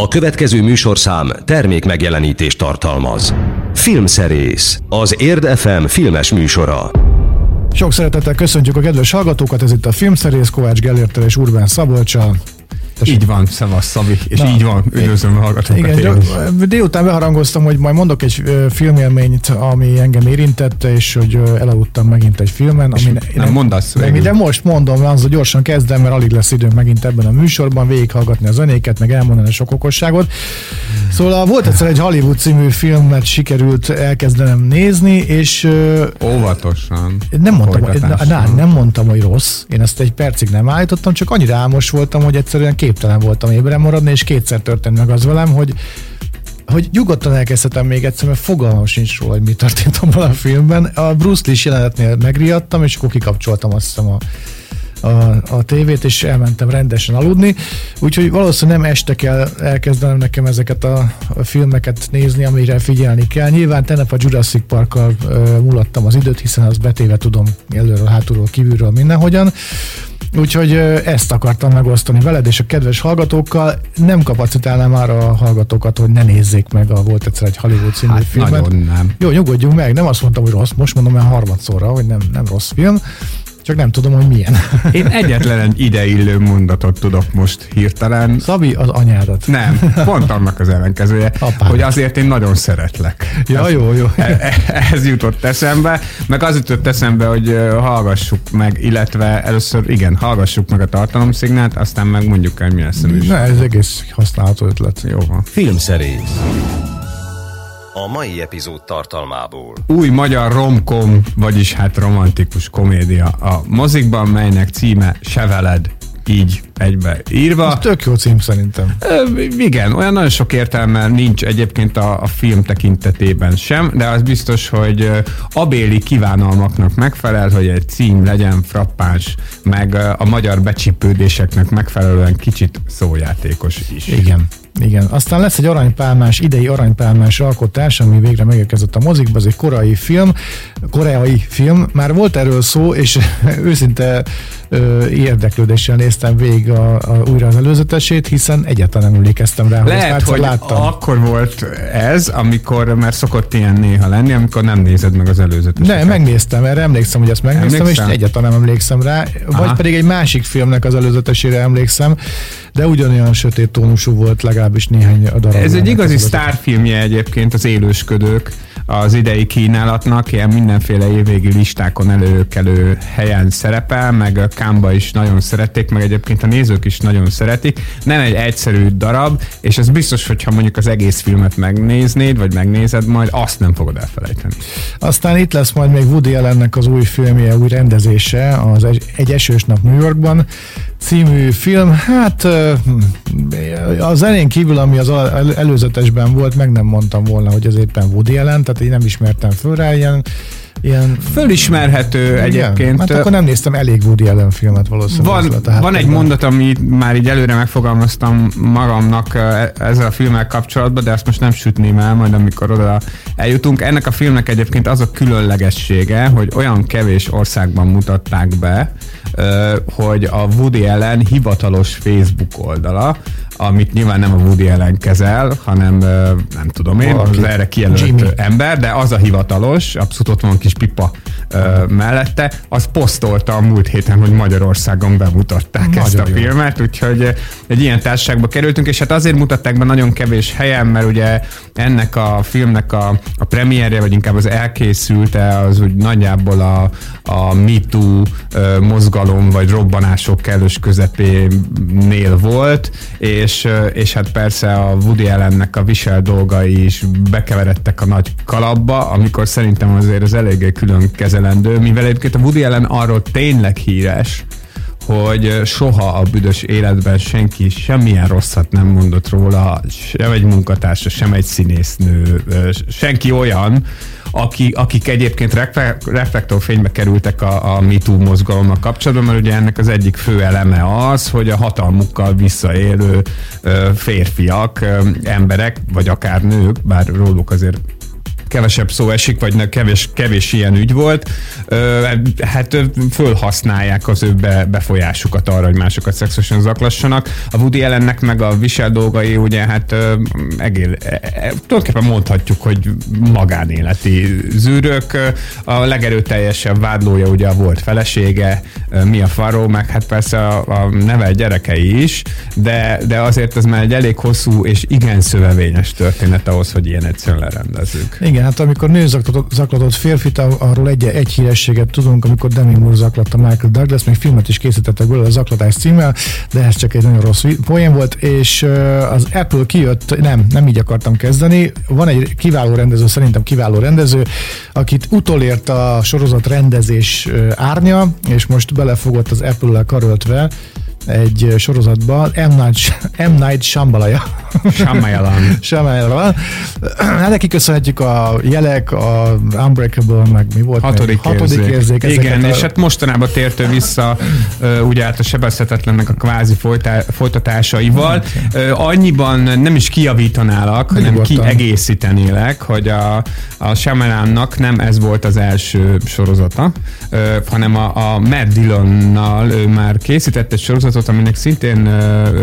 A következő műsorszám termék megjelenítést tartalmaz. Filmszerész, az Érd FM filmes műsora. Sok szeretettel köszöntjük a kedves hallgatókat, ez itt a Filmszerész Kovács Gellértel és Urbán Szabolcsal. Tessék. Így van, szevasz Szabi, és Na, így van, üdvözlöm a hallgatókat. Igen, de, délután beharangoztam, hogy majd mondok egy filmélményt, ami engem érintette, és hogy elaludtam megint egy filmen. És Ami nem mondasz végül. de most mondom, az gyorsan kezdem, mert alig lesz időm megint ebben a műsorban végighallgatni a zenéket, meg elmondani a sok okosságot. Szóval volt egyszer egy Hollywood című filmet sikerült elkezdenem nézni, és Óvatosan. nem mondtam, hogy, na, nem mondtam, hogy rossz. Én ezt egy percig nem állítottam, csak annyira álmos voltam, hogy egyszerűen képtelen voltam ébren maradni, és kétszer történt meg az velem, hogy hogy nyugodtan elkezdhetem még egyszer, mert fogalmam sincs róla, hogy mi történt abban a filmben. A Bruce Lee jelenetnél megriadtam, és akkor kikapcsoltam azt hiszem a, a, a tévét, és elmentem rendesen aludni. Úgyhogy valószínűleg nem este kell elkezdenem nekem ezeket a, a filmeket nézni, amire figyelni kell. Nyilván tegnap a Jurassic Parkkal uh, mulattam az időt, hiszen az betéve tudom előről, hátulról, kívülről, mindenhogyan. Úgyhogy ezt akartam megosztani veled és a kedves hallgatókkal. Nem kapacitálnám már a hallgatókat, hogy ne nézzék meg a Volt egyszer egy Hollywood című Hát filmet. nagyon nem. Jó, nyugodjunk meg, nem azt mondtam, hogy rossz, most mondom el harmadszorra, hogy nem, nem rossz film, csak nem tudom, hogy milyen. Én egyetlen egy ideillő mondatot tudok most hirtelen. Szabi az anyádat. Nem, pont annak az ellenkezője, Apád. hogy azért én nagyon szeretlek. Ja, jó, jó. E- e- Ez jutott eszembe, meg az jutott eszembe, hogy hallgassuk meg, illetve először igen, hallgassuk meg a tartalomszignált, aztán meg mondjuk el, mi lesz a műsor. Na, ez egész használható ötlet. Jó van. Filmszerész. A mai epizód tartalmából. új magyar romkom, vagyis hát romantikus komédia a mozikban, melynek címe Se veled, így egybe írva. Ez tök jó cím szerintem. Ö, igen, olyan nagyon sok értelme nincs egyébként a, a film tekintetében sem, de az biztos, hogy abéli kívánalmaknak megfelel, hogy egy cím legyen frappáns, meg a magyar becsípődéseknek megfelelően kicsit szójátékos is. Igen. Igen, aztán lesz egy aranypálmás, idei aranypálmás alkotás, ami végre megérkezett a mozikba, ez egy korai film, koreai film, már volt erről szó, és őszinte ö, érdeklődéssel néztem végig a, a, újra az előzetesét, hiszen egyáltalán emlékeztem rá, hogy Lehet, egyszer hogy láttam. akkor volt ez, amikor, mert szokott ilyen néha lenni, amikor nem nézed meg az előzetes. Ne, megnéztem, erre emlékszem, hogy ezt megnéztem, Emlékszel? és egyáltalán nem emlékszem rá. Vagy Aha. pedig egy másik filmnek az előzetesére emlékszem, de ugyanolyan sötét tónusú volt legalábbis néhány darab. Ez egy igazi sztárfilmje egyébként az élősködők az idei kínálatnak, ilyen mindenféle évvégi listákon előkelő helyen szerepel, meg a Kámba is nagyon szerették, meg egyébként a nézők is nagyon szeretik. Nem egy egyszerű darab, és ez biztos, hogyha mondjuk az egész filmet megnéznéd, vagy megnézed, majd azt nem fogod elfelejteni. Aztán itt lesz majd még Woody Allennek az új filmje, új rendezése, az Egy, esős nap New Yorkban című film. Hát a zenén kívül, ami az előzetesben volt, meg nem mondtam volna, hogy ez éppen Woody Allen, tehát én nem ismertem föl rá ilyen, ilyen Fölismerhető Igen, egyébként. Hát akkor nem néztem elég Woody Allen filmet valószínűleg. Van, lett a van egy háttérben. mondat, amit már így előre megfogalmaztam magamnak eh, ezzel a filmmel kapcsolatban, de azt most nem sütném el, majd amikor oda eljutunk. Ennek a filmnek egyébként az a különlegessége, hogy olyan kevés országban mutatták be, hogy a Woody Allen hivatalos Facebook oldala, amit nyilván nem a Woody Allen kezel, hanem nem tudom én, Valaki. az erre kijelölt Jimmy. ember, de az a hivatalos, abszolút ott van kis pipa ö, mellette, az posztolta a múlt héten, hogy Magyarországon bemutatták Nagyon ezt a jó. filmet, úgyhogy egy ilyen társaságba kerültünk, és hát azért mutatták be nagyon kevés helyen, mert ugye ennek a filmnek a, a premierje, vagy inkább az elkészülte, az úgy nagyjából a, a MeToo mozgalom, vagy robbanások kellős közepénél volt, és, ö, és hát persze a Woody Allennek a visel dolgai is bekeveredtek a nagy kalapba, amikor szerintem azért az eléggé külön kezelendő, mivel egyébként a Woody Allen arról tényleg híres, hogy soha a büdös életben senki semmilyen rosszat nem mondott róla, sem egy munkatársa, sem egy színésznő, senki olyan, aki, akik egyébként refle- reflektorfénybe kerültek a, a MeToo mozgalommal kapcsolatban, mert ugye ennek az egyik fő eleme az, hogy a hatalmukkal visszaélő férfiak, emberek, vagy akár nők, bár róluk azért kevesebb szó esik, vagy kevés, kevés ilyen ügy volt, hát fölhasználják az ő be, befolyásukat arra, hogy másokat szexuálisan zaklassanak. A Woody Allennek meg a visel dolgai, ugye hát egér, e, e, tulajdonképpen mondhatjuk, hogy magánéleti zűrök. A legerőteljesebb vádlója ugye volt felesége, Mia Farrow, meg hát persze a, a neve gyerekei is, de, de azért ez már egy elég hosszú és igen szövevényes történet ahhoz, hogy ilyen egyszerűen lerendezzük. Igen, hát amikor nő zaklatott, zaklatott férfit, arról egy, egy hírességet tudunk, amikor Demi Moore zaklatta Michael Douglas, még filmet is készítettek belőle a zaklatás címmel, de ez csak egy nagyon rossz poén volt, és az Apple kijött, nem, nem így akartam kezdeni, van egy kiváló rendező, szerintem kiváló rendező, akit utolért a sorozat rendezés árnya, és most belefogott az Apple-lel karöltve, egy sorozatban M. Night, M. Night Shyamalan. Shyamalan. Shyamalan. Hát neki köszönhetjük a jelek, a Unbreakable, meg mi volt Hatodik, még? Hatodik érzék. érzék Igen, a... és hát mostanában tértő vissza ugye át a sebezhetetlennek a kvázi folytá, folytatásaival. Annyiban nem is kiavítanálak, hanem kiegészítenélek, hogy a, a Shyamalannak nem ez volt az első sorozata, hanem a, a Matt Dillonnal ő már készített egy sorozat, sorozatot, aminek szintén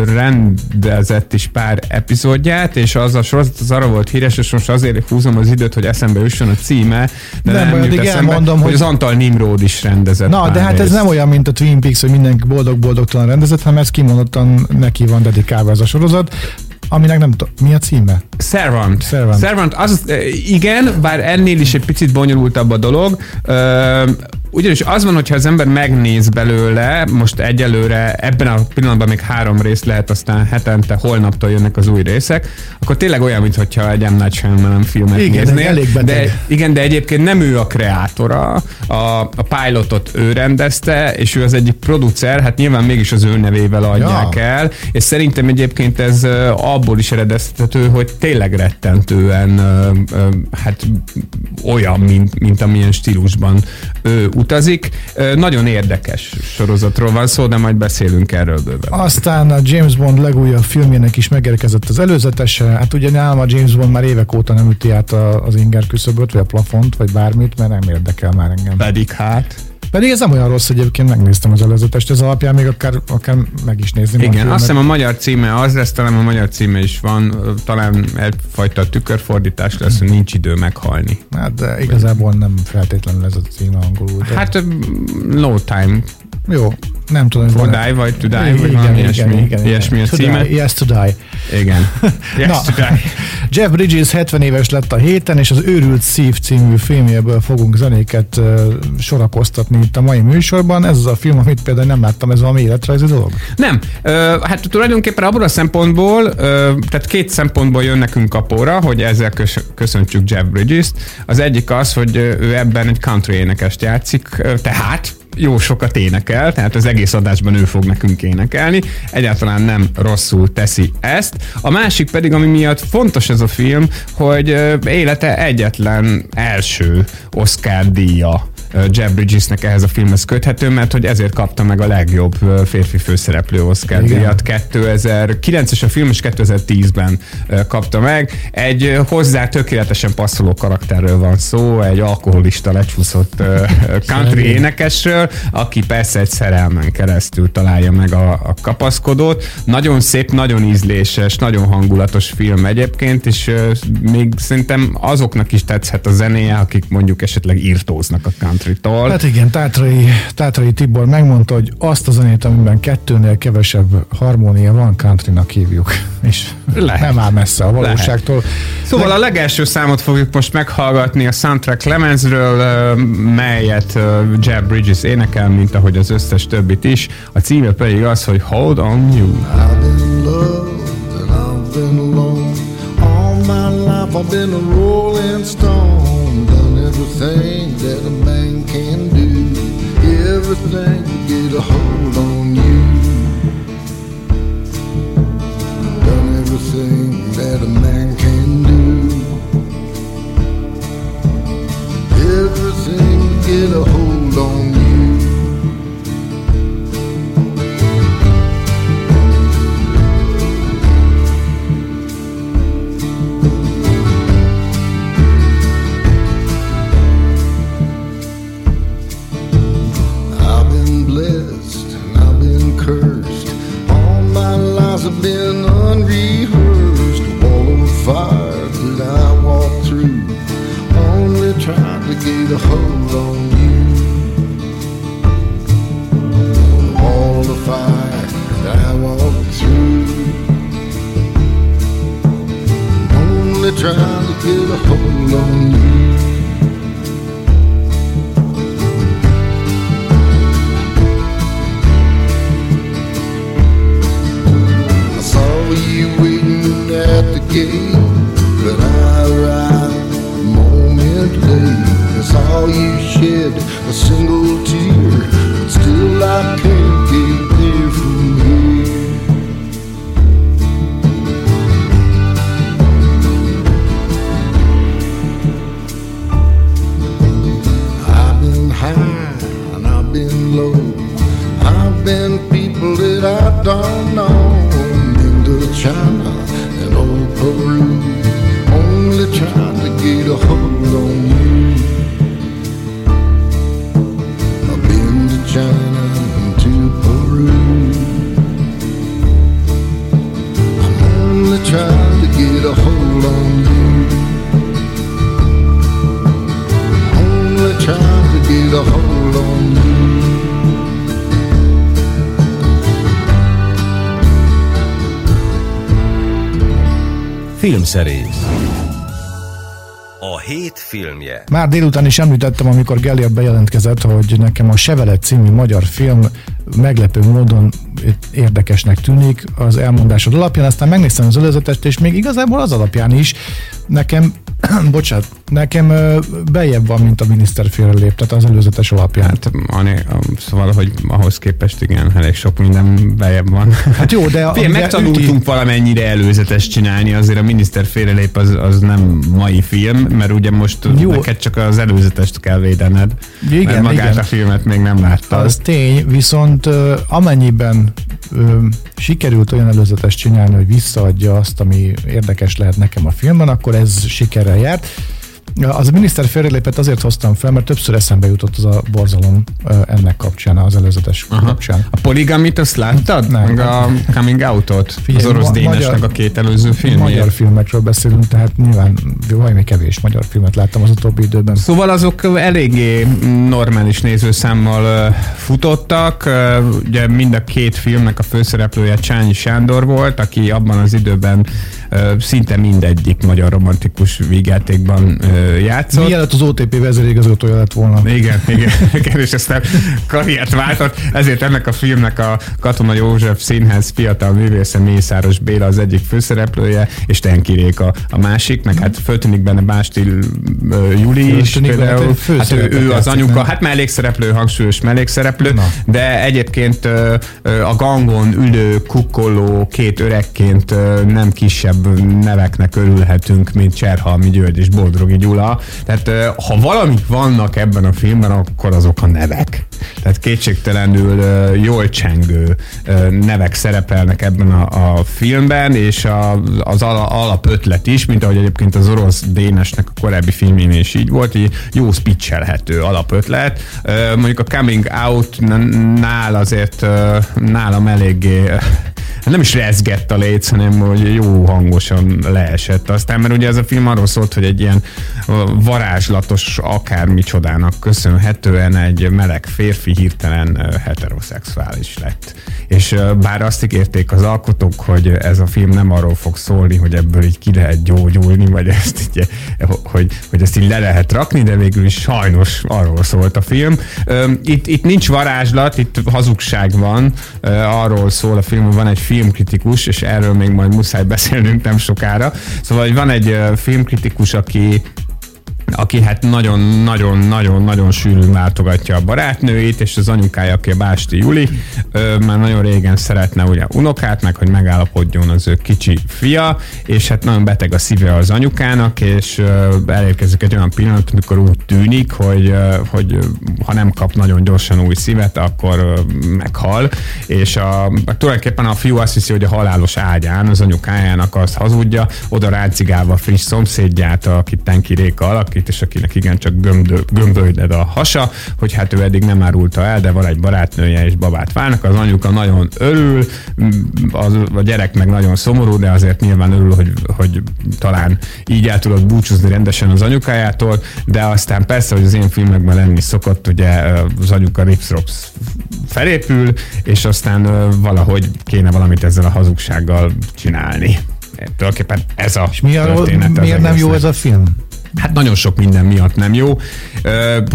rendezett is pár epizódját, és az a sorozat az arra volt híres, és most azért húzom az időt, hogy eszembe jusson a címe, de nem, nem jut eszembe, elmondom, hogy, hogy az Antal Nimród is rendezett. Na, de hát részt. ez nem olyan, mint a Twin Peaks, hogy mindenki boldog-boldogtalan rendezett, hanem ez kimondottan neki van dedikálva ez a sorozat aminek nem tudom, mi a címe? Servant. Servant. Servant, az, igen, bár ennél is egy picit bonyolultabb a dolog. Ugyanis az van, hogyha az ember megnéz belőle, most egyelőre ebben a pillanatban még három rész lehet, aztán hetente, holnaptól jönnek az új részek, akkor tényleg olyan, mintha egy M. Night Shyamalan filmet igen, néznél. Elég de, igen, de egyébként nem ő a kreátora, a, a pilotot ő rendezte, és ő az egyik producer, hát nyilván mégis az ő nevével adják ja. el, és szerintem egyébként ez abból is eredeztethető, hogy tényleg rettentően hát olyan, mint, mint amilyen stílusban ő utazik. Nagyon érdekes sorozatról van szó, de majd beszélünk erről bőven. Aztán a James Bond legújabb filmjének is megérkezett az előzetese. Hát ugye nálam a James Bond már évek óta nem üti át az inger küszöböt, vagy a plafont, vagy bármit, mert nem érdekel már engem. Pedig hát. Pedig ez nem olyan rossz, egyébként megnéztem az előzetest, ez alapján még akár, akár meg is nézni. Igen, azt hiszem a magyar címe az lesz, talán a magyar címe is van, talán egyfajta tükörfordítás lesz, hogy nincs idő meghalni. Hát de igazából nem feltétlenül ez a címe angolul. De... Hát no time. Jó, nem tudom. For die, vagy to die, vagy valami ilyesmi, igen, ilyesmi a címe. Die, yes to die. Igen. Yes Na, to die. Jeff Bridges 70 éves lett a héten, és az Őrült Szív című filmjéből fogunk zenéket uh, sorakoztatni itt a mai műsorban. Ez az a film, amit például nem láttam, ez valami életrajzi dolog? Nem. Uh, hát tulajdonképpen abból a szempontból, uh, tehát két szempontból jön nekünk kapóra, hogy ezzel kös- köszöntsük Jeff Bridges-t. Az egyik az, hogy ő ebben egy country énekest játszik, tehát jó sokat énekel, tehát az egész adásban ő fog nekünk énekelni. Egyáltalán nem rosszul teszi ezt. A másik pedig, ami miatt fontos ez a film, hogy élete egyetlen első Oscar díja Jeff Bridgesnek ehhez a filmhez köthető, mert hogy ezért kapta meg a legjobb férfi főszereplő Oscar díjat 2009-es a film, és 2010-ben kapta meg. Egy hozzá tökéletesen passzoló karakterről van szó, egy alkoholista lecsúszott country énekesről, aki persze egy szerelmen keresztül találja meg a, a kapaszkodót. Nagyon szép, nagyon ízléses, nagyon hangulatos film egyébként, és még szerintem azoknak is tetszhet a zenéje, akik mondjuk esetleg írtóznak a country country-tól. Hát igen, Tátrai, Tátrai Tibor megmondta, hogy azt a zenét, amiben kettőnél kevesebb harmónia van, countrynak hívjuk. És Lehet. nem áll messze a valóságtól. Lehet. Szóval Leg... a legelső számot fogjuk most meghallgatni a Soundtrack Clemensről, melyet Jeb Bridges énekel, mint ahogy az összes többit is. A címe pedig az, hogy Hold On You. I've been loved and I've been alone. All my life I've been a rolling stone. Everything that a man can do, everything to get a hold on you. Done everything that a man can do. Everything to get a get a you. Filmszerész. A hét filmje. Már délután is említettem, amikor Gellért bejelentkezett, hogy nekem a Sevelet című magyar film meglepő módon érdekesnek tűnik az elmondásod alapján, aztán megnéztem az előzetest, és még igazából az alapján is nekem, bocsánat, nekem bejebb van, mint a miniszter félrelép, tehát az előzetes alapján. Hát, ané, szóval, hogy ahhoz képest igen, elég sok minden bejebb van. Hát jó, de ugye megtanultunk üti- valamennyire előzetes csinálni, azért a miniszter félrelép az, az nem mai film, mert ugye most Jó. neked csak az előzetest kell védened. Igen, mert magát igen. a filmet még nem láttad. Az tény, viszont amennyiben ö, sikerült olyan előzetes csinálni, hogy visszaadja azt, ami érdekes lehet nekem a filmben, akkor ez sikerrel járt. Az a miniszter félrelépett azért hoztam fel, mert többször eszembe jutott az a borzalom ennek kapcsán, az előzetes Aha. kapcsán. A poligamit azt láttad? Nem. Meg a Coming Out-ot? Figyelj, az orosz ma- Dénesnek a két előző filmje. Magyar filmekről beszélünk, tehát nyilván valami kevés magyar filmet láttam az utóbbi időben. Szóval azok eléggé normális nézőszámmal futottak. Ugye mind a két filmnek a főszereplője Csányi Sándor volt, aki abban az időben szinte mindegyik magyar romantikus vígjátékban játszott. Mielőtt az OTP vezérigazgatója lett volna. Igen, igen, igen, és aztán karriert váltott, ezért ennek a filmnek a Katona József Színház fiatal művésze Mészáros Béla az egyik főszereplője, és Tenki Réka a másik, meg hát föltűnik benne Básti ö, Juli is például. Hát ő, ő az anyuka, nem? hát mellékszereplő, hangsúlyos mellékszereplő, Na. de egyébként a gangon ülő, kukkoló, két öregként nem kisebb neveknek örülhetünk, mint Cserhalmi György és Boldrogi Gyula. Tehát ha valamik vannak ebben a filmben, akkor azok a nevek. Tehát kétségtelenül jól csengő nevek szerepelnek ebben a, a filmben, és a, az ala, alapötlet is, mint ahogy egyébként az orosz Dénesnek a korábbi filmjén is így volt, így jó speechelhető alapötlet. Mondjuk a Coming Out nál azért nálam eléggé nem is rezgett a léc, hanem hogy jó hangosan leesett. Aztán, mert ugye ez a film arról szólt, hogy egy ilyen varázslatos akármicsodának köszönhetően egy meleg férfi hirtelen heteroszexuális lett. És bár azt ígérték az alkotók, hogy ez a film nem arról fog szólni, hogy ebből így ki lehet gyógyulni, vagy ezt így, hogy, hogy ezt így le lehet rakni, de végül is sajnos arról szólt a film. Itt, itt nincs varázslat, itt hazugság van, arról szól a film, van egy filmkritikus, és erről még majd muszáj beszélnünk nem sokára. Szóval hogy van egy filmkritikus, aki aki hát nagyon-nagyon-nagyon-nagyon sűrűn látogatja a barátnőit, és az anyukája, aki a Básti Juli, ö, már nagyon régen szeretne ugye unokát, meg hogy megállapodjon az ő kicsi fia, és hát nagyon beteg a szíve az anyukának, és ö, elérkezik egy olyan pillanat, amikor úgy tűnik, hogy, ö, hogy ha nem kap nagyon gyorsan új szívet, akkor ö, meghal, és a, tulajdonképpen a fiú azt hiszi, hogy a halálos ágyán az anyukájának azt hazudja, oda rácigálva a friss szomszédját, akit Tenki Réka alakít, és akinek igencsak gömbdö, gömbölyded a hasa, hogy hát ő eddig nem árulta el, de van egy barátnője és babát válnak. Az anyuka nagyon örül, az, a gyerek meg nagyon szomorú, de azért nyilván örül, hogy, hogy talán így el tudod búcsúzni rendesen az anyukájától, de aztán persze, hogy az én filmekben lenni szokott, ugye az anyuka ripsrops felépül, és aztán valahogy kéne valamit ezzel a hazugsággal csinálni tulajdonképpen ez a És mi a, történet miért nem jó ez a film? Hát nagyon sok minden miatt nem jó.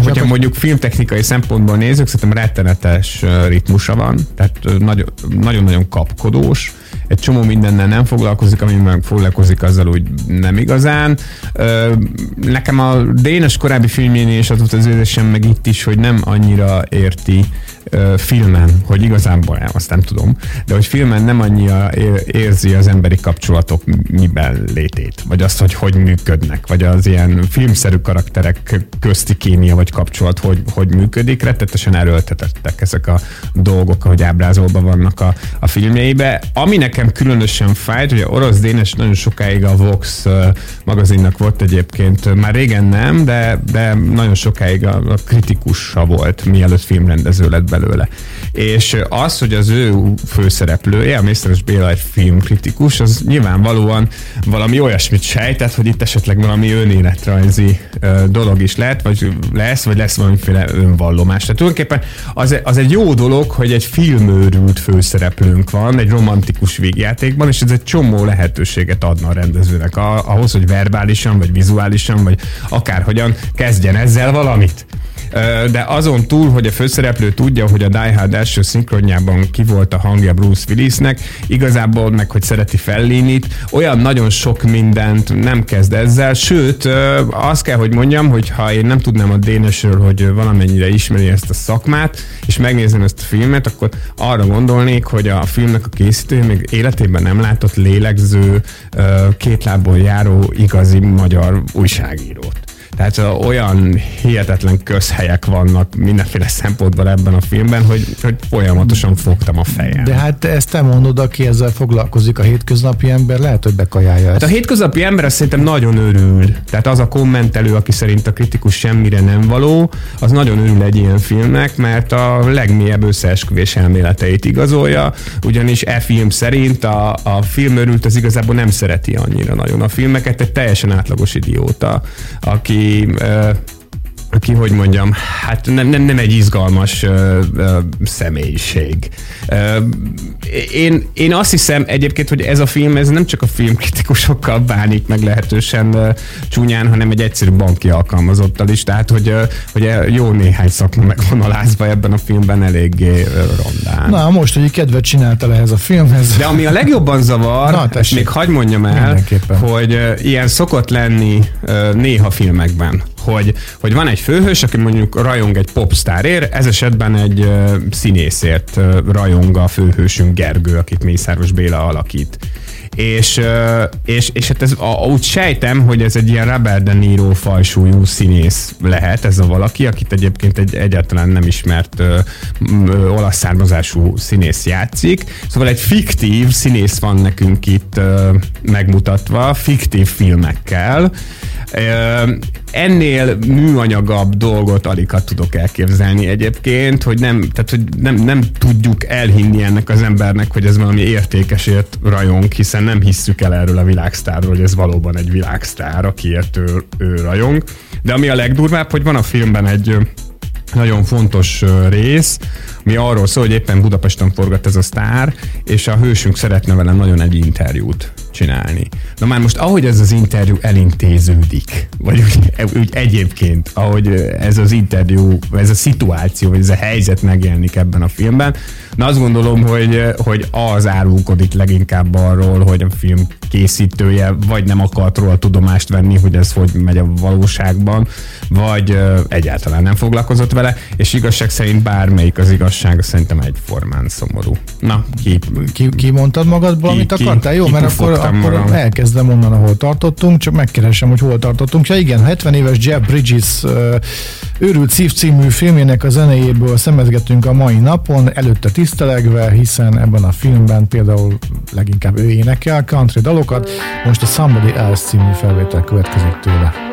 Hogyha mondjuk filmtechnikai szempontból nézzük, szerintem rettenetes ritmusa van, tehát nagyon-nagyon kapkodós, egy csomó mindennel nem foglalkozik, ami meg foglalkozik azzal úgy nem igazán. Nekem a Dénes korábbi filmjénél is az volt az érzésem, meg itt is, hogy nem annyira érti filmen, hogy igazából nem, azt nem tudom, de hogy filmen nem annyira ér- érzi az emberi kapcsolatok miben létét, vagy azt, hogy hogy működnek, vagy az ilyen filmszerű karakterek közti kémia vagy kapcsolat, hogy, hogy működik. Rettetesen erőltetettek ezek a dolgok, ahogy ábrázolva vannak a, a filmjeibe. Ami nekem különösen fájt, hogy orosz Dénes nagyon sokáig a Vox magazinnak volt egyébként, már régen nem, de, de nagyon sokáig a, a kritikusa volt, mielőtt filmrendező lett belőle. És az, hogy az ő főszereplője, a Mészáros Béla egy filmkritikus, az nyilvánvalóan valami olyasmit sejtett, hogy itt esetleg valami önéletrajzi ö, dolog is lehet, vagy lesz, vagy lesz valamiféle önvallomás. Tehát tulajdonképpen az, az egy jó dolog, hogy egy filmőrült főszereplőnk van, egy romantikus végjátékban, és ez egy csomó lehetőséget adna a rendezőnek ahhoz, hogy verbálisan, vagy vizuálisan, vagy akárhogyan kezdjen ezzel valamit. De azon túl, hogy a főszereplő tudja, hogy a Die Hard első szinkronjában ki volt a hangja Bruce Willisnek, igazából meg, hogy szereti Fellinit, olyan nagyon sok mindent nem kezd ezzel, sőt, azt kell, hogy mondjam, hogy ha én nem tudnám a Dénesről, hogy valamennyire ismeri ezt a szakmát, és megnézem ezt a filmet, akkor arra gondolnék, hogy a filmnek a készítője még életében nem látott lélegző, két lábon járó igazi magyar újságírót. Tehát olyan hihetetlen közhelyek vannak mindenféle szempontból ebben a filmben, hogy, hogy folyamatosan fogtam a fejem. De hát ezt te mondod, aki ezzel foglalkozik, a hétköznapi ember, lehet, hogy bekajálja ezt. Hát a hétköznapi ember azt szerintem nagyon örül. Tehát az a kommentelő, aki szerint a kritikus semmire nem való, az nagyon örül egy ilyen filmnek, mert a legmélyebb összeesküvés elméleteit igazolja, ugyanis e film szerint a, a filmörült az igazából nem szereti annyira nagyon a filmeket, egy teljesen átlagos idióta, aki ö, aki, hogy mondjam, hát nem, nem, nem egy izgalmas ö, ö, személyiség. Ö, én, én azt hiszem egyébként, hogy ez a film, ez nem csak a filmkritikusokkal bánik meg lehetősen ö, csúnyán, hanem egy egyszerű banki alkalmazottal is, tehát hogy, ö, hogy jó néhány szakma megvonalázva ebben a filmben eléggé ö, rondán. Na, most, hogy kedvet csináltál ehhez a filmhez. De ami a legjobban zavar, Na, tessék. még hagyd mondjam el, hogy ö, ilyen szokott lenni ö, néha filmekben, hogy, hogy van egy főhős, aki mondjuk rajong egy popstárért, ez esetben egy ö, színészért ö, rajong a főhősünk Gergő, akit Mészáros Béla alakít. És, és, és hát ez, a, úgy sejtem, hogy ez egy ilyen Robert De Niro fajsúlyú színész lehet, ez a valaki, akit egyébként egy egyáltalán nem ismert ö, ö, olasz származású színész játszik. Szóval egy fiktív színész van nekünk itt ö, megmutatva, fiktív filmekkel. Ö, ennél műanyagabb dolgot alig tudok elképzelni egyébként, hogy nem, tehát, hogy nem, nem tudjuk elhinni ennek az embernek, hogy ez valami értékesért rajong, hiszen nem hisszük el erről a világsztárról, hogy ez valóban egy világsztár, akiért ő, ő rajong. De ami a legdurvább, hogy van a filmben egy nagyon fontos rész, ami arról szól, hogy éppen Budapesten forgat ez a sztár, és a hősünk szeretne vele nagyon egy interjút csinálni. Na már most, ahogy ez az interjú elintéződik, vagy úgy, úgy egyébként, ahogy ez az interjú, ez a szituáció, vagy ez a helyzet megjelenik ebben a filmben, na azt gondolom, hogy, hogy az árulkodik leginkább arról, hogy a film készítője vagy nem akart róla tudomást venni, hogy ez hogy megy a valóságban, vagy egyáltalán nem foglalkozott vele, és igazság szerint bármelyik az igazság, szerintem egyformán szomorú. Na, ki, Ki, ki mondtad magadból, Ki- amit ki- akartál? Jó, mert akkor, kipufogtam akkor elkezdem onnan, ahol tartottunk, csak megkeresem, hogy hol tartottunk. Ja igen, 70 éves Jeff Bridges Őrült szív című filmének a zenéjéből szemezgetünk a mai napon, előtte tisztelegve, hiszen ebben a filmben például leginkább ő énekel country dalokat, most a Somebody Else című felvétel következik tőle.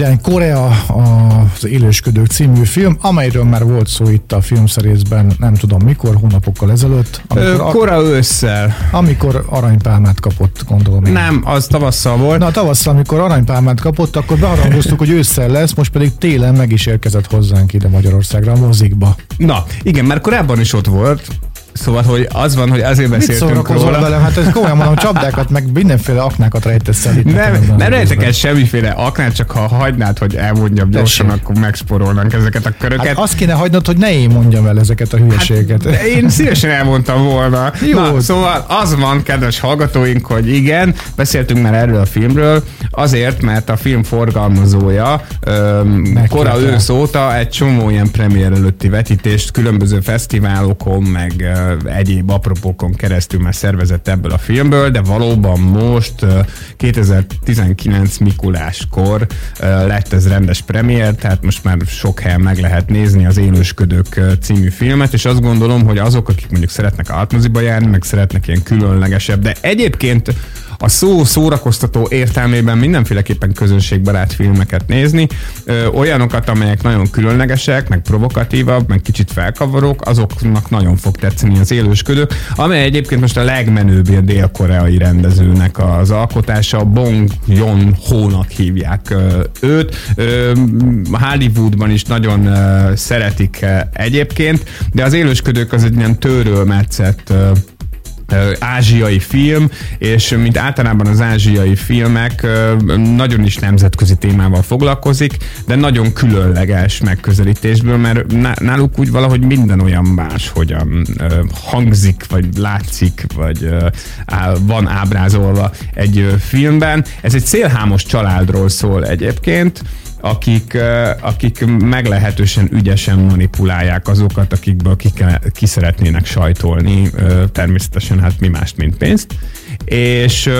Idén Korea az Élősködők című film, amelyről már volt szó itt a filmszerészben, nem tudom mikor, hónapokkal ezelőtt, amikor, Kora ősszel. amikor aranypálmát kapott, gondolom én. Nem, az tavasszal volt. Na tavasszal, amikor aranypálmát kapott, akkor beharangoztuk, hogy ősszel lesz, most pedig télen meg is érkezett hozzánk ide Magyarországra, a mozikba. Na, igen, már korábban is ott volt, Szóval, hogy az van, hogy azért Mit beszéltünk szórakozol róla. velem? Hát ez komolyan mondom, csapdákat, meg mindenféle aknákat rejtesz el itt. Nem, a nem rejtek el semmiféle aknát, csak ha hagynád, hogy elmondjam gyorsan, Tessék. akkor megsporolnánk ezeket a köröket. Hát azt kéne hagynod, hogy ne én mondjam el ezeket a hülyeséget. Hát, én szívesen elmondtam volna. Jó. Na, szóval az van, kedves hallgatóink, hogy igen, beszéltünk már erről a filmről, azért, mert a film forgalmazója öm, kora ősz óta egy csomó ilyen premier előtti vetítést különböző fesztiválokon, meg egyéb apropókon keresztül már szervezett ebből a filmből, de valóban most ö, 2019 Mikuláskor lett ez rendes premier, tehát most már sok helyen meg lehet nézni az Élősködők című filmet, és azt gondolom, hogy azok, akik mondjuk szeretnek altmoziba járni, meg szeretnek ilyen különlegesebb, de egyébként a szó szórakoztató értelmében mindenféleképpen közönségbarát filmeket nézni, ö, olyanokat, amelyek nagyon különlegesek, meg provokatívabb, meg kicsit felkavarók, azoknak nagyon fog tetszeni az élősködők, amely egyébként most a legmenőbb dél-koreai rendezőnek az alkotása, Bong Joon-ho-nak hívják őt. Ö, Hollywoodban is nagyon szeretik egyébként, de az élősködők az egy ilyen tőrölmetszett ö, ö, ázsiai film, és mint általában az ázsiai filmek nagyon is nemzetközi témával foglalkozik, de nagyon különleges megközelítésből, mert ná- náluk úgy valahogy minden olyan más, hogyan hangzik, vagy látszik, vagy van ábrázolva egy filmben. Ez egy szélhámos családról szól egyébként, akik, akik meglehetősen ügyesen manipulálják azokat, akikből ki, ki szeretnének sajtolni, természetesen hát mi mást, mint pénzt, és,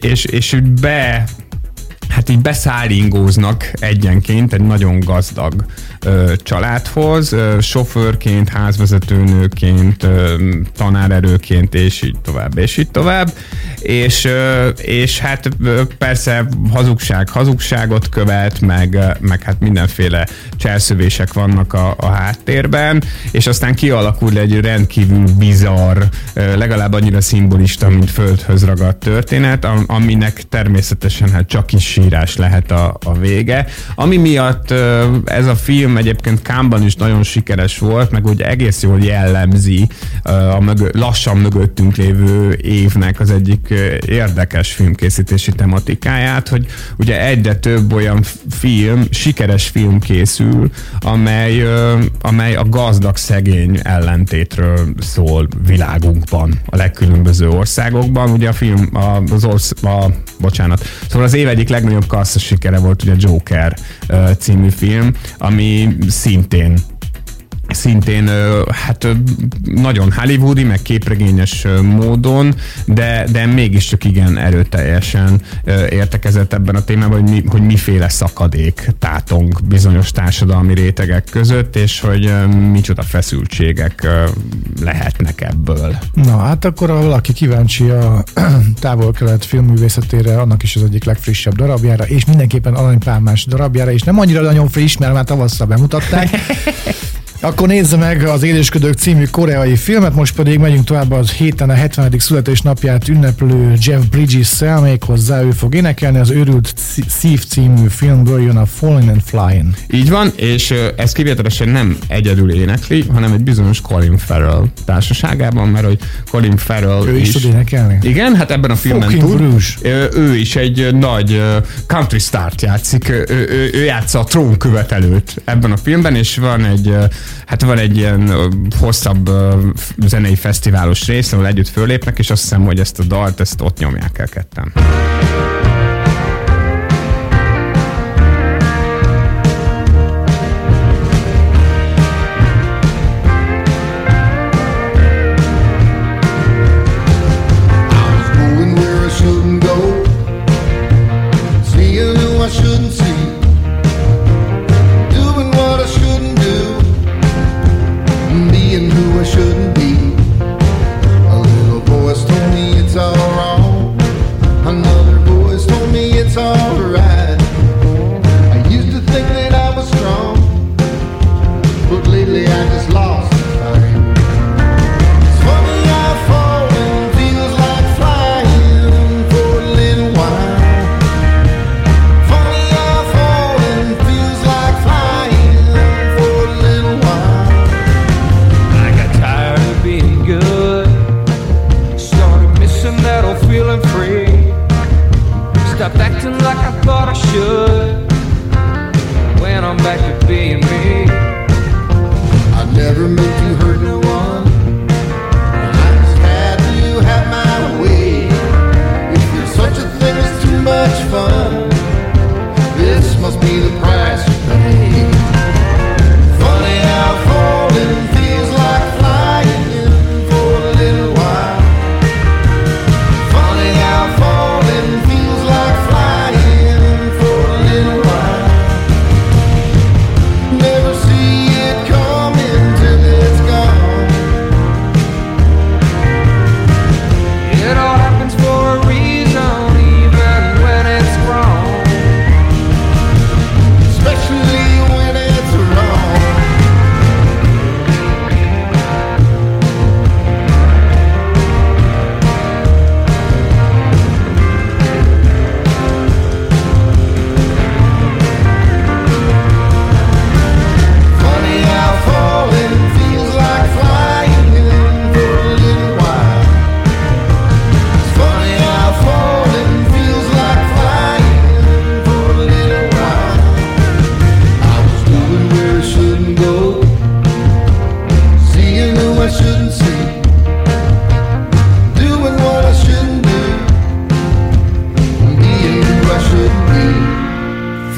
és, és be hát így beszállingóznak egyenként egy nagyon gazdag ö, családhoz, sofőrként, házvezetőnőként, ö, tanárerőként, és így tovább, és így tovább. És, és hát persze hazugság hazugságot követ, meg, meg hát mindenféle cselszövések vannak a, a háttérben, és aztán kialakul egy rendkívül bizarr, legalább annyira szimbolista, mint földhöz ragadt történet, am- aminek természetesen hát csak is sírás lehet a, a vége. Ami miatt ez a film egyébként Kámban is nagyon sikeres volt, meg ugye egész jól jellemzi a mögö, lassan mögöttünk lévő évnek az egyik érdekes filmkészítési tematikáját, hogy ugye egyre több olyan film, sikeres film készül, amely, amely a gazdag-szegény ellentétről szól világunkban, a legkülönböző országokban. Ugye a film, a, az orsz, a, bocsánat, szóval az év egyik legnagyobb kassza sikere volt ugye Joker című film, ami szintén szintén hát nagyon hollywoodi, meg képregényes módon, de, de mégiscsak igen erőteljesen értekezett ebben a témában, hogy, mi, hogy miféle szakadék tátong bizonyos társadalmi rétegek között, és hogy micsoda feszültségek lehetnek ebből. Na, hát akkor ha valaki kíváncsi a távol-kelet filmművészetére, annak is az egyik legfrissebb darabjára, és mindenképpen aranypálmás darabjára, és nem annyira nagyon friss, mert már tavasszal bemutatták. Akkor nézze meg az Élősködők című koreai filmet, most pedig megyünk tovább az héten a 70. születésnapját ünneplő Jeff Bridges-szel, méghozzá ő fog énekelni, az őrült szív című filmből jön a Falling and Flying. Így van, és ez kivételesen nem egyedül énekli, hanem egy bizonyos Colin Farrell társaságában, mert hogy Colin Farrell Ő is tud énekelni? Igen, hát ebben a filmben tud. Ő is egy nagy country start játszik, ő, ő, ő játsza a trónkövetelőt ebben a filmben, és van egy, hát van egy ilyen hosszabb zenei fesztiválos rész, ahol együtt fölépnek, és azt hiszem, hogy ezt a dalt, ezt ott nyomják el ketten.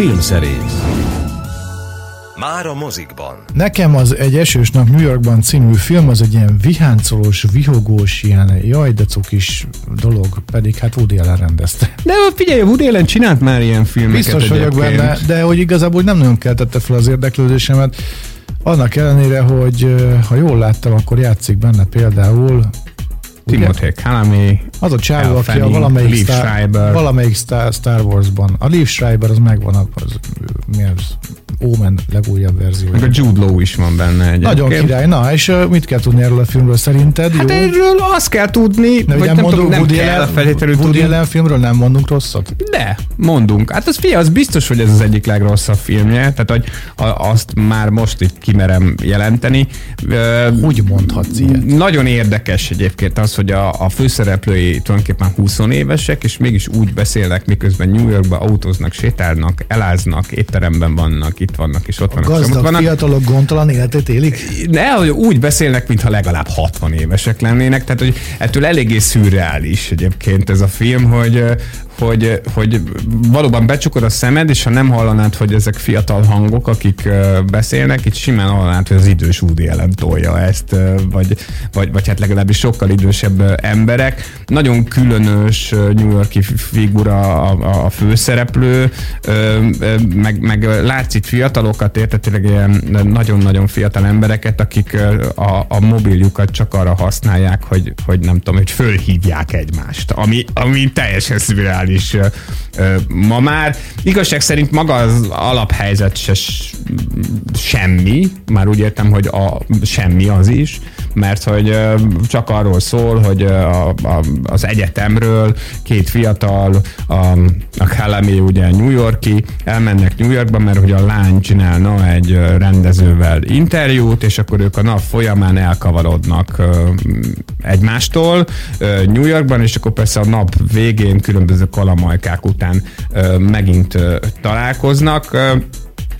Filmszerész. Már a mozikban. Nekem az Egy esős nap New Yorkban című film az egy ilyen viháncolós, vihogós, ilyen jaj, de cukis dolog, pedig hát Woody Allen rendezte. De figyelj, Woody Allen csinált már ilyen filmeket Biztos vagyok egyébként. benne, de hogy igazából nem nagyon keltette fel az érdeklődésemet. Annak ellenére, hogy ha jól láttam, akkor játszik benne például Timothée Chalamet, az a csávó, aki a valamelyik, Liev Star, Schreiber. valamelyik Star, Star Wars-ban. A Leaf Schreiber az megvan, az, mi az? Omen legújabb verzió. meg a Jude Law is van benne egyébként. Nagyon király. Na, és mit kell tudni erről a filmről szerinted? Hát Jó? erről azt kell tudni, De vagy nem mondunk tudom, nem Woody kell Allen- feltétlenül Woody tudni. Allen filmről nem mondunk rosszat? De, mondunk. Hát az fia, az biztos, hogy ez az egyik legrosszabb filmje, tehát hogy a- azt már most itt kimerem jelenteni. Hogy mondhatsz ilyet? Nagyon érdekes egyébként az, hogy a, a főszereplői tulajdonképpen 20 évesek, és mégis úgy beszélnek, miközben New Yorkba autóznak, sétálnak, eláznak, étteremben vannak, itt vannak, és ott vannak. és ott Gazdag vannak. fiatalok gondtalan életét élik? Ne, hogy úgy beszélnek, mintha legalább 60 évesek lennének, tehát hogy ettől eléggé szürreális egyébként ez a film, hogy, hogy, hogy valóban becsukod a szemed, és ha nem hallanád, hogy ezek fiatal hangok, akik beszélnek, itt simán hallanád, hogy az idős Woody Allen tolja ezt, vagy, vagy, vagy hát legalábbis sokkal idősebb emberek. Nagyon különös New Yorki figura a, a, főszereplő, meg, meg látsz fiatalokat, érted, tényleg ilyen nagyon-nagyon fiatal embereket, akik a, a mobiljukat csak arra használják, hogy, hogy nem tudom, hogy fölhívják egymást, ami, ami teljesen szürreális ö, ma már. Igazság szerint maga az alaphelyzet se semmi, már úgy értem, hogy a semmi az is, mert hogy csak arról szól, hogy a, a, az egyetemről két fiatal, a, a Kalami ugye New Yorki, elmennek New Yorkba, mert hogy a lány csinálna egy rendezővel interjút, és akkor ők a nap folyamán elkavarodnak egymástól New Yorkban, és akkor persze a nap végén különböző kalamajkák után megint találkoznak.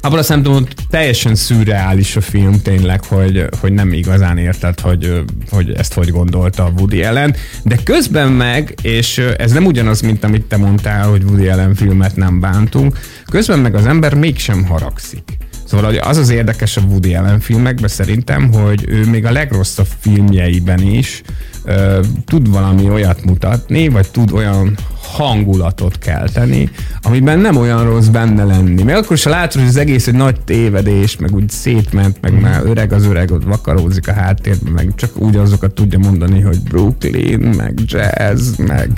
Abban a szempontból teljesen szürreális a film tényleg, hogy, hogy nem igazán érted, hogy, hogy ezt hogy gondolta a Woody Allen, de közben meg, és ez nem ugyanaz, mint amit te mondtál, hogy Woody Allen filmet nem bántunk, közben meg az ember mégsem haragszik. Szóval hogy az az érdekes a Woody Allen filmekben szerintem, hogy ő még a legrosszabb filmjeiben is ö, tud valami olyat mutatni, vagy tud olyan hangulatot kelteni, amiben nem olyan rossz benne lenni. Még akkor ha látod, hogy az egész egy nagy tévedés, meg úgy szétment, meg már öreg az öreg, ott vakarózik a háttérben, meg csak úgy azokat tudja mondani, hogy Brooklyn, meg jazz, meg...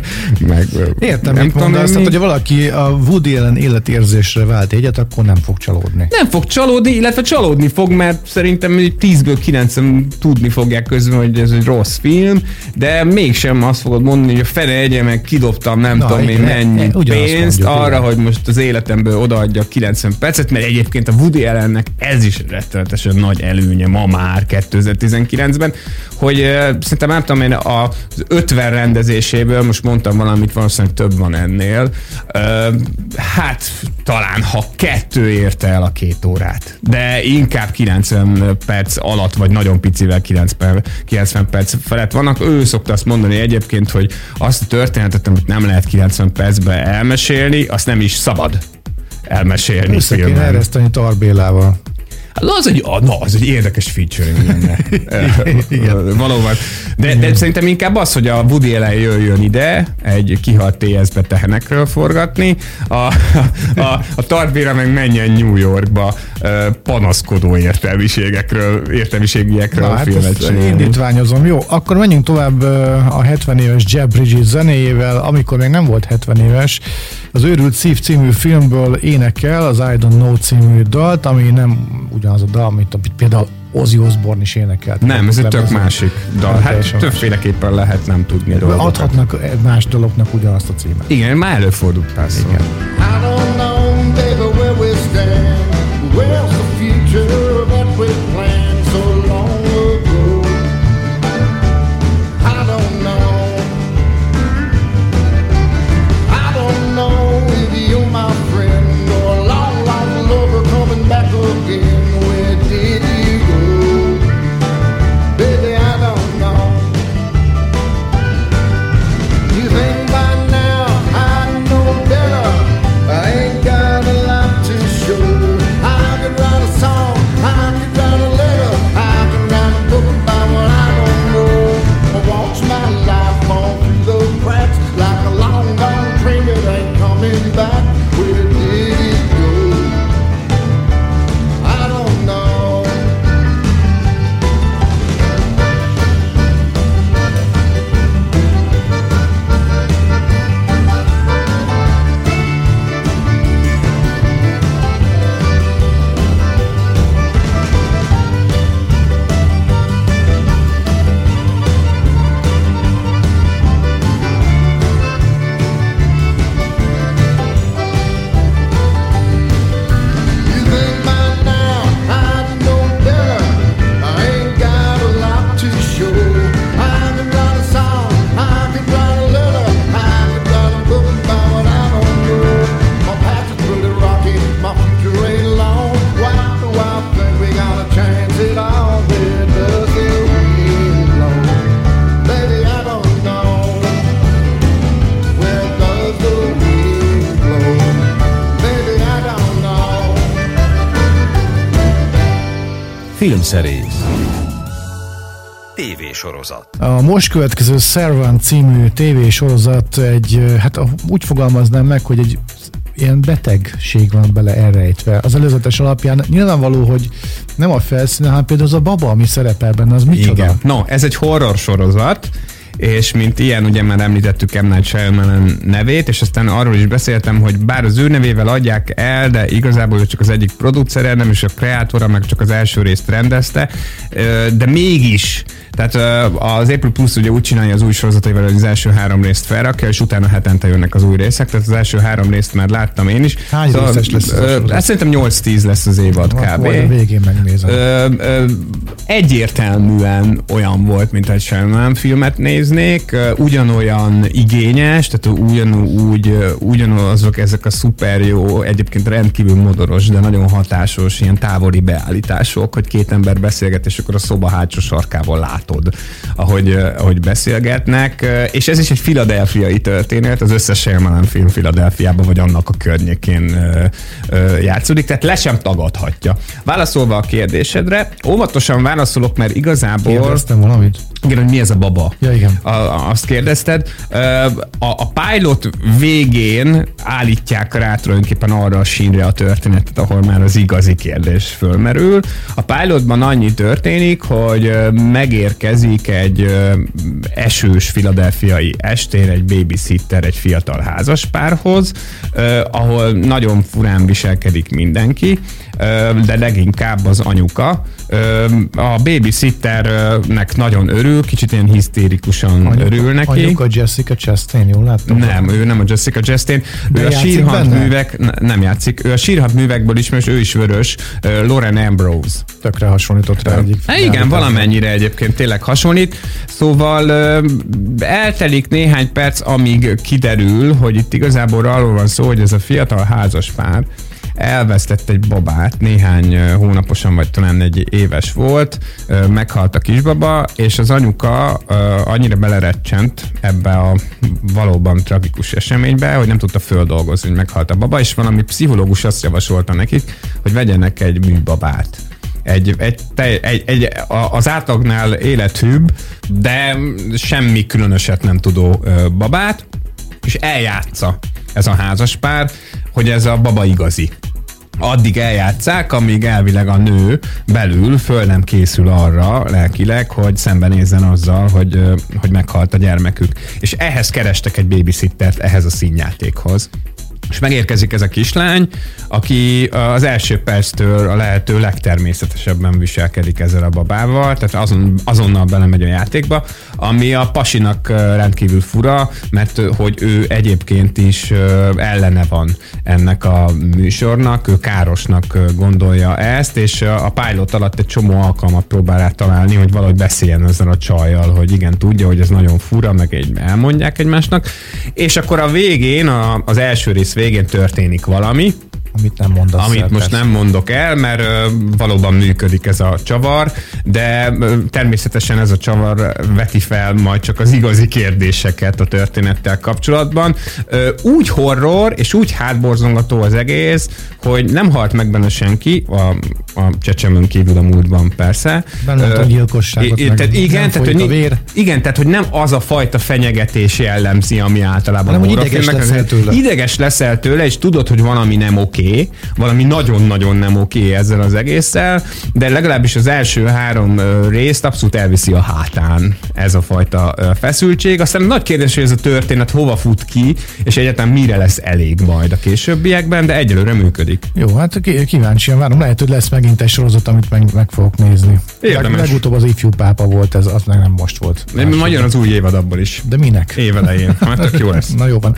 meg Értem, nem mit mondasz, tehát, hogy valaki a Woody Allen életérzésre vált egyet, akkor nem fog csalódni. nem fog csalódni, illetve csalódni fog, mert szerintem 10-ből 9 tudni fogják közben, hogy ez egy rossz film, de mégsem azt fogod mondani, hogy a fene egye meg kidobtam nem Na, tudom én mennyi e- pénzt mondjuk, arra, igen. hogy most az életemből odaadja 90 percet, mert egyébként a Woody Allennek ez is rettenetesen nagy előnye ma már 2019-ben, hogy uh, szerintem nem tudom én az 50 rendezéséből, most mondtam valamit, valószínűleg több van ennél, uh, hát talán ha kettő érte el a két órát, de inkább 90 perc alatt, vagy nagyon picivel 90, 90 perc felett vannak. Ő szokta azt mondani egyébként, hogy azt a történetet, amit nem lehet 90 percbe elmesélni, azt nem is szabad elmesélni Össze kéne ereszteni Tarbélával. Hát Az egy, na, az egy érdekes featuring lenne. Igen. Valóban. De, de szerintem inkább az, hogy a Woody Allen jöjjön ide egy kihalt TS-be tehenekről forgatni, a, a, a, a meg menjen New Yorkba panaszkodó értelmiségekről, értelmiségiekről Na, hát filmet indítványozom. Jó, akkor menjünk tovább a 70 éves Jeb Bridges zenéjével, amikor még nem volt 70 éves. Az Őrült Szív című filmből énekel az I Don't Know című dalt, ami nem ugyanaz a dal, mint amit például Ozzy Osbourne is énekelt. Nem, ez egy tök másik dal. Hát más. többféleképpen lehet nem tudni dolgokat. Adhatnak más dolognak ugyanazt a címet. Igen, már előfordult persze. Igen. I don't know, baby, TV sorozat. A most következő Servant című tévésorozat egy, hát úgy fogalmaznám meg, hogy egy ilyen betegség van bele elrejtve. Az előzetes alapján nyilvánvaló, hogy nem a felszínen, hanem például az a baba, ami szerepel benne, az micsoda? Igen. No, ez egy horror sorozat, és mint ilyen, ugye már említettük M. Night Shyamalan nevét, és aztán arról is beszéltem, hogy bár az ő nevével adják el, de igazából ő csak az egyik producere, nem is a kreátora, meg csak az első részt rendezte, de mégis tehát az April Plus ugye úgy csinálja az új sorozataival, hogy az első három részt felrakja, és utána hetente jönnek az új részek, tehát az első három részt már láttam én is. Hány részes lesz ez a ö, sorozat? Hát szerintem 8-10 lesz az évad kb. majd a végén megnézem. Egyértelműen olyan volt, mint egy Shyamalan filmet néznék, ö, ugyanolyan igényes, tehát ugyanúgy, ugyanazok ezek a szuper jó, egyébként rendkívül modoros, de nagyon hatásos ilyen távoli beállítások, hogy két ember beszélget, és akkor a szoba hátsó sarkával látod, ahogy, ahogy beszélgetnek, és ez is egy filadelfiai történet, az összes Shyamalan film Filadelfiában vagy annak a környékén játszódik, tehát le sem tagadhatja. Válaszolva a kérdésedre, óvatosan válaszolok, mert igazából... Kérdeztem valamit? Igen, hogy mi ez a baba? Ja, igen. A, azt kérdezted. A, a pilot végén állítják rá tulajdonképpen arra a sínre a történetet, ahol már az igazi kérdés fölmerül. A pilotban annyi történik, hogy megérkezik egy esős filadelfiai estén egy babysitter egy fiatal házaspárhoz, ahol nagyon furán viselkedik mindenki, de leginkább az anyuka. A babysitternek nagyon örül, kicsit ilyen hisztérikusan örül neki. Anyuka Jessica Chastain, jól láttam? Nem, ő nem a Jessica Chastain. De ő a benne? művek, ne- nem játszik, ő a sírhat művekből ismerős, ő is vörös, ö, Lauren Ambrose. Tökre hasonlított rá egyik. Hát igen, valamennyire egyébként tényleg hasonlít. Szóval ö, eltelik néhány perc, amíg kiderül, hogy itt igazából arról van szó, hogy ez a fiatal házaspár elvesztett egy babát, néhány hónaposan, vagy talán egy éves volt, meghalt a kisbaba, és az anyuka annyira belerecsent ebbe a valóban tragikus eseménybe, hogy nem tudta földolgozni, hogy meghalt a baba, és valami pszichológus azt javasolta nekik, hogy vegyenek egy műbabát. Egy, egy, egy, egy az átlagnál élethűbb, de semmi különöset nem tudó babát, és eljátsza ez a házaspár, hogy ez a baba igazi. Addig eljátszák, amíg elvileg a nő belül föl nem készül arra lelkileg, hogy szembenézzen azzal, hogy, hogy meghalt a gyermekük. És ehhez kerestek egy babysittert, ehhez a színjátékhoz. És megérkezik ez a kislány, aki az első perctől a lehető legtermészetesebben viselkedik ezzel a babával, tehát azon, azonnal belemegy a játékba, ami a pasinak rendkívül fura, mert hogy ő egyébként is ellene van ennek a műsornak, ő károsnak gondolja ezt, és a pilot alatt egy csomó alkalmat próbál rá találni, hogy valahogy beszéljen ezzel a csajjal, hogy igen, tudja, hogy ez nagyon fura, meg egy, elmondják egymásnak, és akkor a végén, a, az első rész történik valami, Amit nem mondasz amit el, most persze. nem mondok el, mert ö, valóban működik ez a csavar, de természetesen ez a csavar veti fel majd csak az igazi kérdéseket a történettel kapcsolatban. Úgy horror és úgy hátborzongató az egész, hogy nem halt meg benne senki, a, a csecsemőn kívül a múltban persze. Benne a gyilkosságot, i- i- meg tehát igen, tehát, hogy, a vér. igen, tehát hogy nem az a fajta fenyegetés jellemzi, ami általában Hanem, a ideges leszel tőle. ideges leszel tőle, és tudod, hogy valami nem oké, valami nagyon-nagyon nem oké ezzel az egésszel, de legalábbis az első három ö, részt abszolút elviszi a hátán ez a fajta feszültség. Aztán nagy kérdés, hogy ez a történet hova fut ki, és egyáltalán mire lesz elég majd a későbbiekben, de egyelőre működik. Jó, hát kíváncsian várom. Lehet, hogy lesz megint egy sorozat, amit meg, meg fogok nézni. Érdemes. Leg, legutóbb az ifjú pápa volt, ez az nem most volt. Magyar az új évad abból is. De minek? Évelején. Hát tök jó lesz. Na jó van.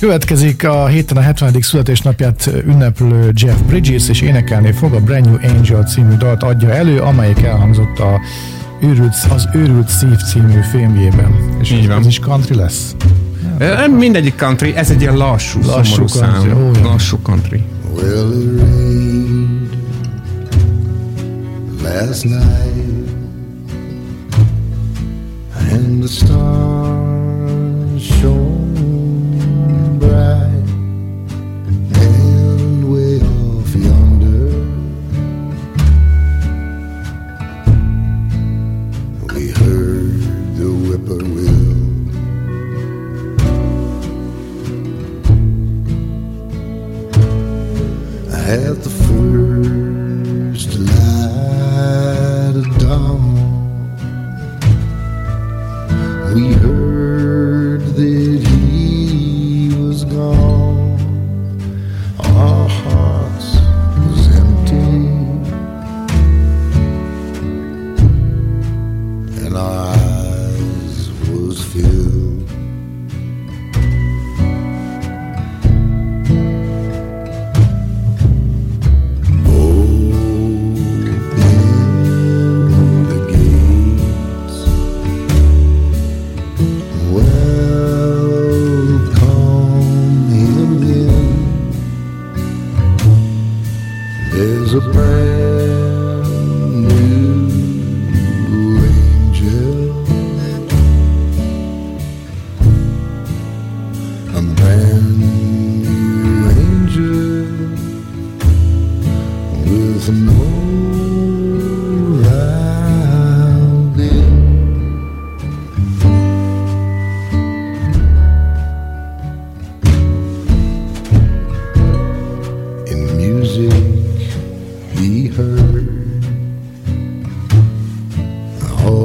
Következik a héten a 70. születésnapját ünneplő Jeff Bridges, és énekelni fog a Brand New Angel című dalt adja elő, amelyik elhangzott a őrült, az Őrült Szív című filmjében. És Így van. ez is country lesz. Ö, Mindegyik country, ez egy ilyen lassú, Lassú szomorú country, szám. jó. Lassú country. Well, it rained last night, and the stars shone bright,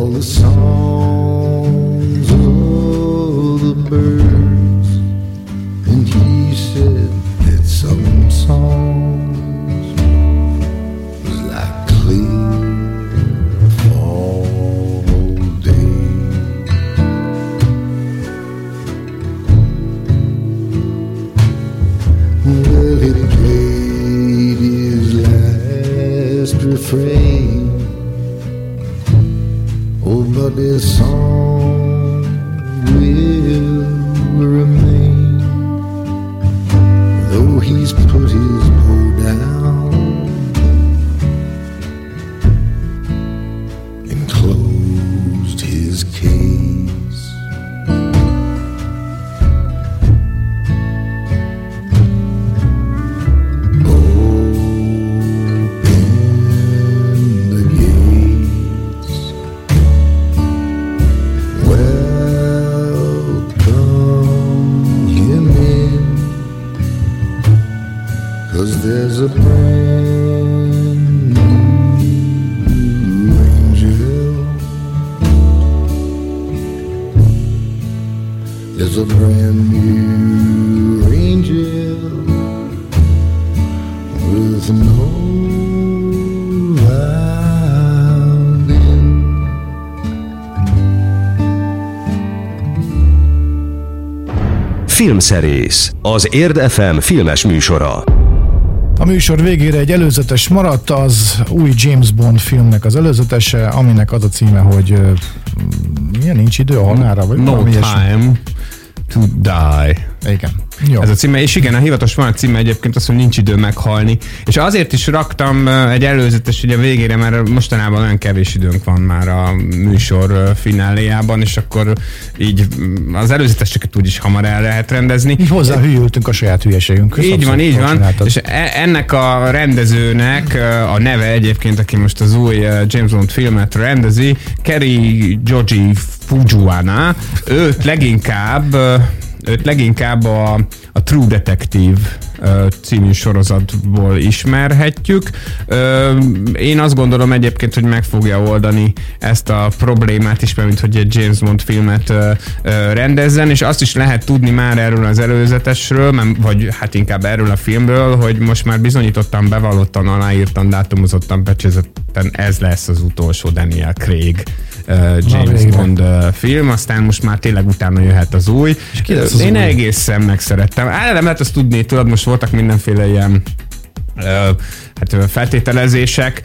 the songs Filmszerész, az Érd FM filmes műsora. A műsor végére egy előzetes maradt, az új James Bond filmnek az előzetese, aminek az a címe, hogy milyen nincs idő a halálra, vagy No valami ilyesmi. time to die. Igen. Jó. Ez a címe, és igen, a hivatalos van a címe egyébként az, hogy nincs idő meghalni. És azért is raktam egy előzetes ugye végére, mert mostanában olyan kevés időnk van már a műsor fináléjában, és akkor így mm, az előzeteseket úgyis hamar el lehet rendezni. Így hozzáhűltünk a saját hülyeségünkhöz. Így van, így van. csináltad. És e- ennek a rendezőnek a neve egyébként, aki most az új James Bond filmet rendezi, Kerry Joji Fujiwara, őt leginkább őt leginkább a, a True Detective című sorozatból ismerhetjük. Én azt gondolom egyébként, hogy meg fogja oldani ezt a problémát is, mint hogy egy James Bond filmet rendezzen, és azt is lehet tudni már erről az előzetesről, vagy hát inkább erről a filmről, hogy most már bizonyítottan, bevallottan, aláírtan, dátumozottan, becsézetten ez lesz az utolsó Daniel Craig James végre. Bond film, aztán most már tényleg utána jöhet az új. És ki lesz az Én új? egészen megszerettem. Á, nem lehet azt tudni, tudod, most voltak mindenféle ilyen hát feltételezések.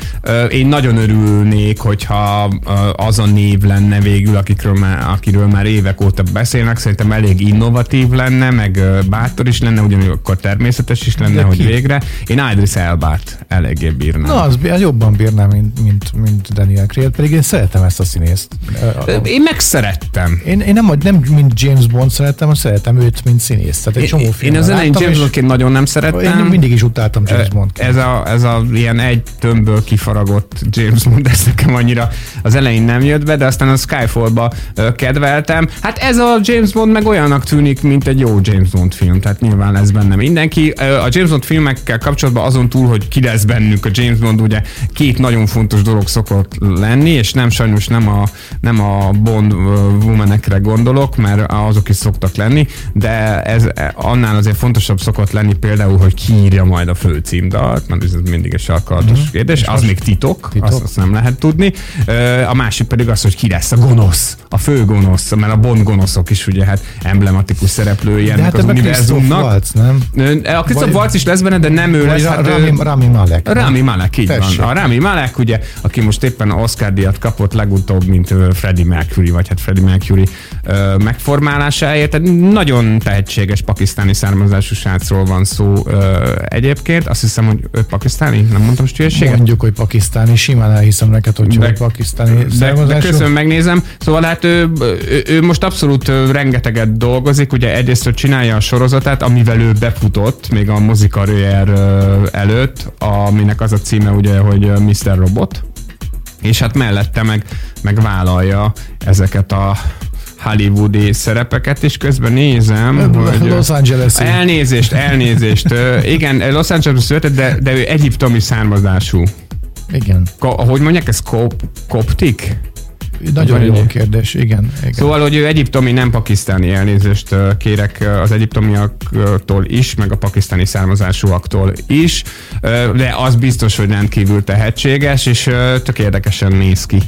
Én nagyon örülnék, hogyha az a név lenne végül, akikről már, akiről már évek óta beszélnek. Szerintem elég innovatív lenne, meg bátor is lenne, ugyanakkor természetes is lenne, De hogy ki? végre. Én Idris Elbát eléggé bírnám. Na, az jobban bírnám, mint, mint, mint Daniel Craig, pedig én szeretem ezt a színészt. Én megszerettem. Én, én nem, nem mint James Bond szeretem, hanem szeretem őt, mint színészt. Tehát egy csomó Én, én filmben az elején James Bondként nagyon nem Én szerettem. mindig is utáltam James Bond. Ez a, ez a ilyen egy tömbből kifaragott James Bond, ez nekem annyira az elején nem jött be, de aztán a Skyfall-ba kedveltem. Hát ez a James Bond meg olyannak tűnik, mint egy jó James Bond film, tehát nyilván lesz benne mindenki. A James Bond filmekkel kapcsolatban azon túl, hogy ki lesz bennük a James Bond, ugye két nagyon fontos dolog szokott lenni, és nem sajnos nem a, nem a Bond womanekre gondolok, mert azok is szoktak lenni, de ez annál azért fontosabb szokott lenni például, hogy ki írja majd a főcímdalt, mert ez mindig egy sarkalatos mm-hmm. kérdés, az még titok, Titok. Azt, azt nem lehet tudni. A másik pedig az, hogy ki lesz a gonosz, a fő gonosz, mert a Bond gonoszok is ugye hát emblematikus szereplői ennek hát az univerzumnak. Waltz, nem? A Christoph Waltz is lesz benne, de nem ő lesz. Hát, Rami, Rami Malek. Rami Malek, így Tessék. van. A Rami Malek, ugye, aki most éppen a Oscar díjat kapott legutóbb, mint Freddie Mercury, vagy hát Freddie Mercury megformálásáért. Tehát nagyon tehetséges pakisztáni származású srácról van szó egyébként. Azt hiszem, hogy ő pakisztáni pakisztáni? Nem mondtam hülyeséget? Mondjuk, hogy pakisztáni, simán elhiszem neked, hogy De- pakisztáni De, de köszönöm, megnézem. Szóval hát ő, ő, ő most abszolút rengeteget dolgozik, ugye egyrészt, hogy csinálja a sorozatát, amivel ő befutott még a mozikarrier előtt, aminek az a címe ugye, hogy Mr. Robot, és hát mellette meg, meg vállalja ezeket a hollywoodi szerepeket, és közben nézem, hogy... Los angeles Elnézést, elnézést. Igen, Los Angeles született, de, de ő egyiptomi származású. Igen. Ko, hogy mondják, ez kop, koptik? Nagyon Vagy jó kérdés, igen. igen. Szóval, hogy ő egyiptomi, nem pakisztáni elnézést kérek az egyiptomiaktól is, meg a pakisztáni származásúaktól is, de az biztos, hogy rendkívül tehetséges, és tök érdekesen néz ki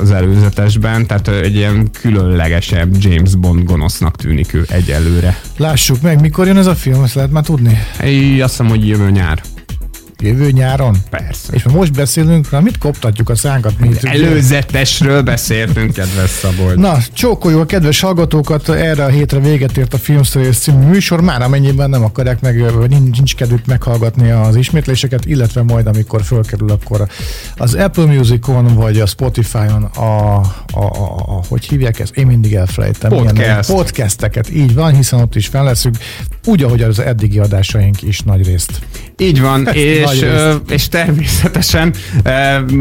az előzetesben, tehát egy ilyen különlegesebb James Bond gonosznak tűnik ő egyelőre. Lássuk meg, mikor jön ez a film, ezt lehet már tudni? Én azt hiszem, hogy jövő nyár. Jövő nyáron? Persze. És most beszélünk, na mit koptatjuk a szánkat? Mint, Előzetesről beszéltünk, kedves Szabolcs. Na, csókoljuk a kedves hallgatókat, erre a hétre véget ért a Filmszerész című műsor, már amennyiben nem akarják meg, vagy nincs, nincs kedvük meghallgatni az ismétléseket, illetve majd amikor fölkerül, akkor az Apple Musicon, vagy a Spotify-on a, a, a, a hogy hívják ezt? Én mindig elfelejtem. Podcast. Podcasteket, így van, hiszen ott is fel leszünk, úgy, ahogy az eddigi adásaink is nagy részt. Így van, és, Ö, és természetesen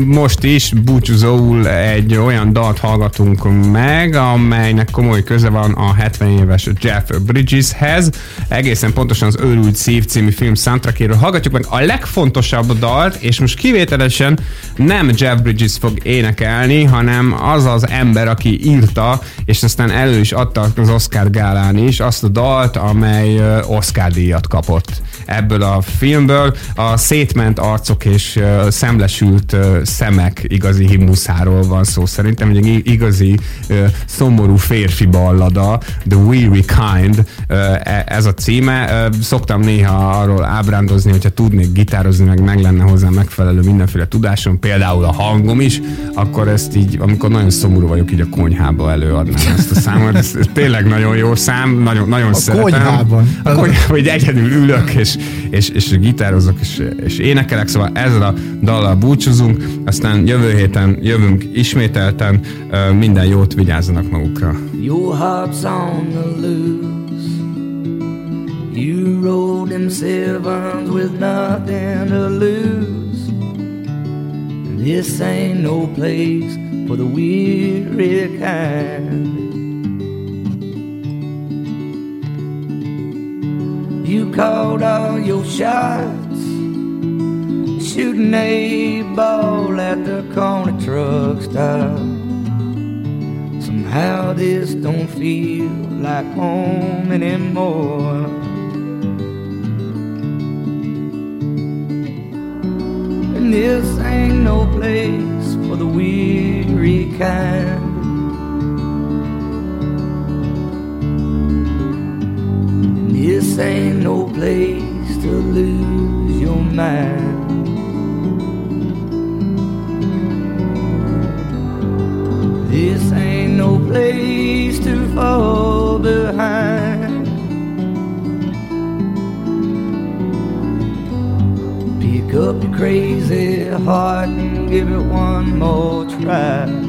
most is búcsúzóul egy olyan dalt hallgatunk meg, amelynek komoly köze van a 70 éves Jeff Bridgeshez. Egészen pontosan az Őrült Szív című film soundtrackéről hallgatjuk meg a legfontosabb dalt, és most kivételesen nem Jeff Bridges fog énekelni, hanem az az ember, aki írta, és aztán elő is adta az Oscar gálán is azt a dalt, amely Oscar díjat kapott ebből a filmből. A szétment arcok és ö, szemlesült ö, szemek igazi himnuszáról van szó. Szerintem egy igazi ö, szomorú férfi ballada, The Weary Kind, e- ez a címe. Ö, Szoktam néha arról ábrándozni, hogyha tudnék gitározni, meg meg lenne hozzá megfelelő mindenféle tudásom, például a hangom is, akkor ezt így, amikor nagyon szomorú vagyok, így a konyhába előadnám ezt a számot. Ez, ez tényleg nagyon jó szám, nagyon, nagyon A szeretem. konyhában. A konyhában, hogy egyedül ülök, és, és, és gitározok, és, és énekelek, szóval ezzel a dallal búcsúzunk, aztán jövő héten jövünk ismételten, minden jót vigyázzanak magukra. Your heart's on the loose. You rode them sevens with nothing to lose. This ain't no place for the weary kind. You called all your shots, shooting a ball at the corner truck stop. Somehow this don't feel like home anymore. And this ain't no place for the weary kind. And this ain't no place to lose your mind. This ain't no place to fall behind. Pick up your crazy heart and give it one more try.